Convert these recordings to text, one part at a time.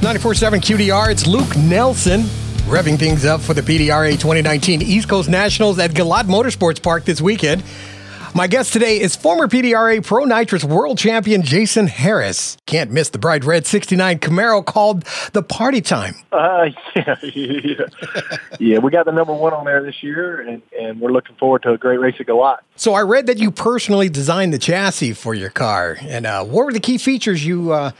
94.7 QDR, it's Luke Nelson revving things up for the PDRA 2019 East Coast Nationals at Galot Motorsports Park this weekend. My guest today is former PDRA Pro Nitrous World Champion Jason Harris. Can't miss the bright red 69 Camaro called the Party Time. Uh, yeah, yeah. yeah, we got the number one on there this year, and, and we're looking forward to a great race at Galot. So I read that you personally designed the chassis for your car. And uh, what were the key features you uh,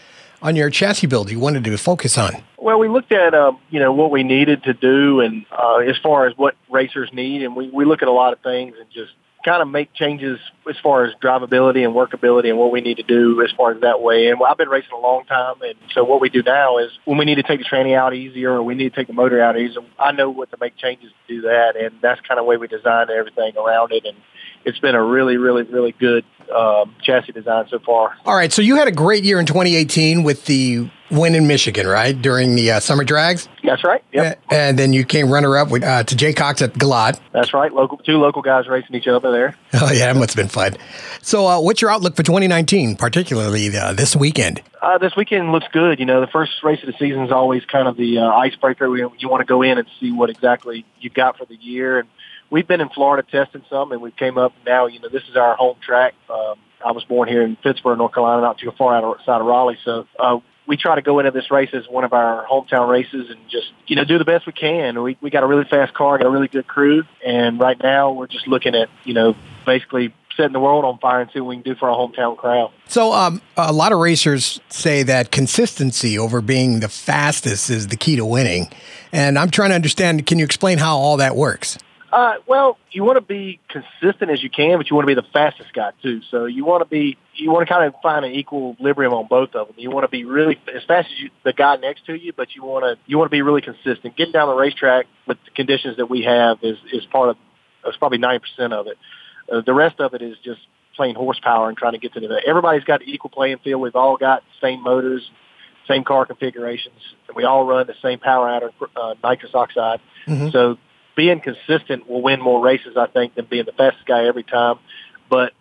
on your chassis build you wanted to focus on? Well, we looked at um, you know what we needed to do, and uh, as far as what racers need, and we we look at a lot of things and just kind of make changes as far as drivability and workability and what we need to do as far as that way. And I've been racing a long time, and so what we do now is when we need to take the tranny out easier or we need to take the motor out easier, I know what to make changes to do that, and that's kind of the way we designed everything around it. And it's been a really, really, really good um, chassis design so far. All right, so you had a great year in 2018 with the win in Michigan, right, during the uh, summer drags? That's right. Yep. And then you came runner up with uh, to Jay Cox at Galot. That's right. Local two local guys racing each other there. Oh yeah, that must have been fun. So, uh, what's your outlook for 2019, particularly uh, this weekend? Uh, this weekend looks good. You know, the first race of the season is always kind of the uh, icebreaker. You want to go in and see what exactly you've got for the year. And we've been in Florida testing some, and we came up now. You know, this is our home track. Um, I was born here in Pittsboro, North Carolina, not too far outside of Raleigh. So uh, we try to go into this race as one of our hometown races and just, you know, do the best we can. We, we got a really fast car, got a really good crew. And right now we're just looking at, you know, basically setting the world on fire and see what we can do for our hometown crowd. So, um, a lot of racers say that consistency over being the fastest is the key to winning. And I'm trying to understand, can you explain how all that works? Uh, well, you want to be consistent as you can, but you want to be the fastest guy too. So you want to be, you want to kind of find an equilibrium on both of them. You want to be really as fast as you, the guy next to you, but you want to, you want to be really consistent. Getting down the racetrack with the conditions that we have is is part of, it's probably ninety percent of it. Uh, the rest of it is just playing horsepower and trying to get to the. Everybody's got equal playing field. We've all got same motors, same car configurations, we all run the same power adder, uh, nitrous oxide. Mm-hmm. So being consistent will win more races, I think, than being the fastest guy every time. But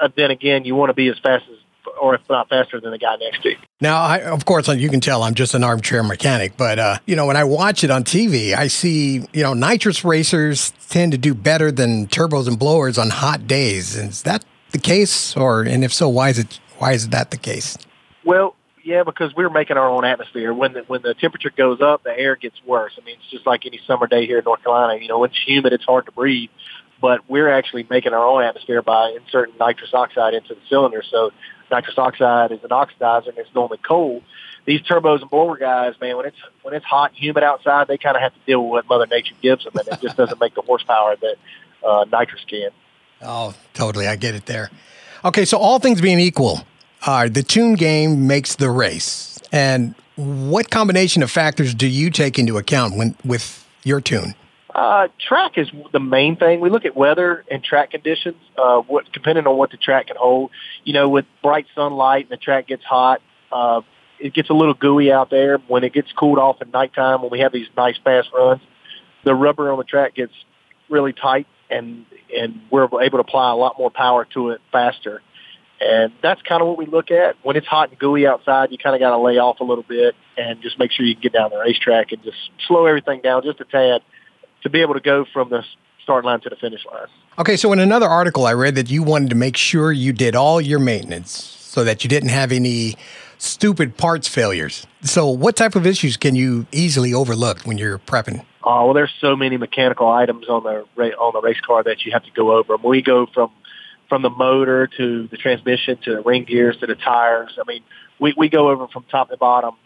uh, then again, you want to be as fast as, or if not faster than the guy next to you. Now, I, of course, you can tell I'm just an armchair mechanic, but uh, you know, when I watch it on TV, I see you know nitrous racers tend to do better than turbos and blowers on hot days. Is that the case, or and if so, why is it why is that the case? Well, yeah, because we're making our own atmosphere. When the, when the temperature goes up, the air gets worse. I mean, it's just like any summer day here in North Carolina. You know, when it's humid, it's hard to breathe. But we're actually making our own atmosphere by inserting nitrous oxide into the cylinder. So nitrous oxide is an oxidizer and it's normally cold. These turbos and blower guys, man, when it's when it's hot humid outside, they kind of have to deal with what Mother Nature gives them, and it just doesn't make the horsepower that uh, nitrous can. Oh, totally, I get it there. Okay, so all things being equal, uh, the tune game makes the race. And what combination of factors do you take into account when with your tune? Uh, track is the main thing. We look at weather and track conditions, uh, what, depending on what the track can hold. You know, with bright sunlight and the track gets hot, uh, it gets a little gooey out there. When it gets cooled off at nighttime, when we have these nice fast runs, the rubber on the track gets really tight, and and we're able to apply a lot more power to it faster. And that's kind of what we look at. When it's hot and gooey outside, you kind of got to lay off a little bit and just make sure you can get down the racetrack and just slow everything down just a tad to be able to go from the start line to the finish line. Okay, so in another article, I read that you wanted to make sure you did all your maintenance so that you didn't have any stupid parts failures. So, what type of issues can you easily overlook when you're prepping? Oh, well, there's so many mechanical items on the on the race car that you have to go over. we go from from the motor to the transmission to the ring gears to the tires. I mean, we, we go over from top to bottom,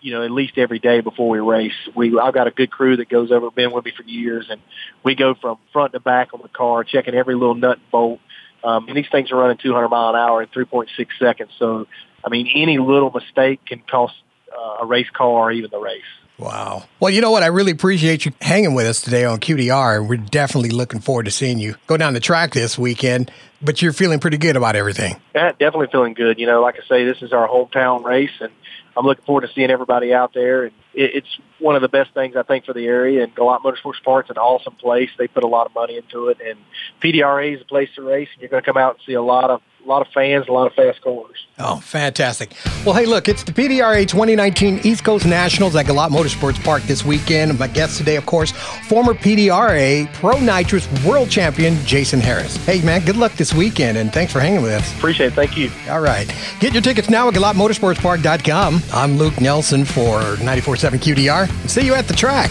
you know, at least every day before we race. We I've got a good crew that goes over, been with me for years, and we go from front to back on the car, checking every little nut and bolt. Um, and these things are running 200 mile an hour in 3.6 seconds. So, I mean, any little mistake can cost uh, a race car or even the race. Wow. Well, you know what? I really appreciate you hanging with us today on QDR. We're definitely looking forward to seeing you go down the track this weekend, but you're feeling pretty good about everything. Yeah, definitely feeling good. You know, like I say, this is our hometown race, and I'm looking forward to seeing everybody out there. And it's one of the best things, I think, for the area. And Galot Motorsports Park's an awesome place. They put a lot of money into it. And PDRA is a place to race, and you're going to come out and see a lot of a lot of fans, a lot of fast cars. Oh, fantastic. Well, hey, look, it's the PDRA 2019 East Coast Nationals at Galot Motorsports Park this weekend. My guest today, of course, former PDRA Pro Nitrous World Champion Jason Harris. Hey, man, good luck this weekend, and thanks for hanging with us. Appreciate it. Thank you. All right. Get your tickets now at GalotMotorsportsPark.com. I'm Luke Nelson for 94.7 QDR. See you at the track.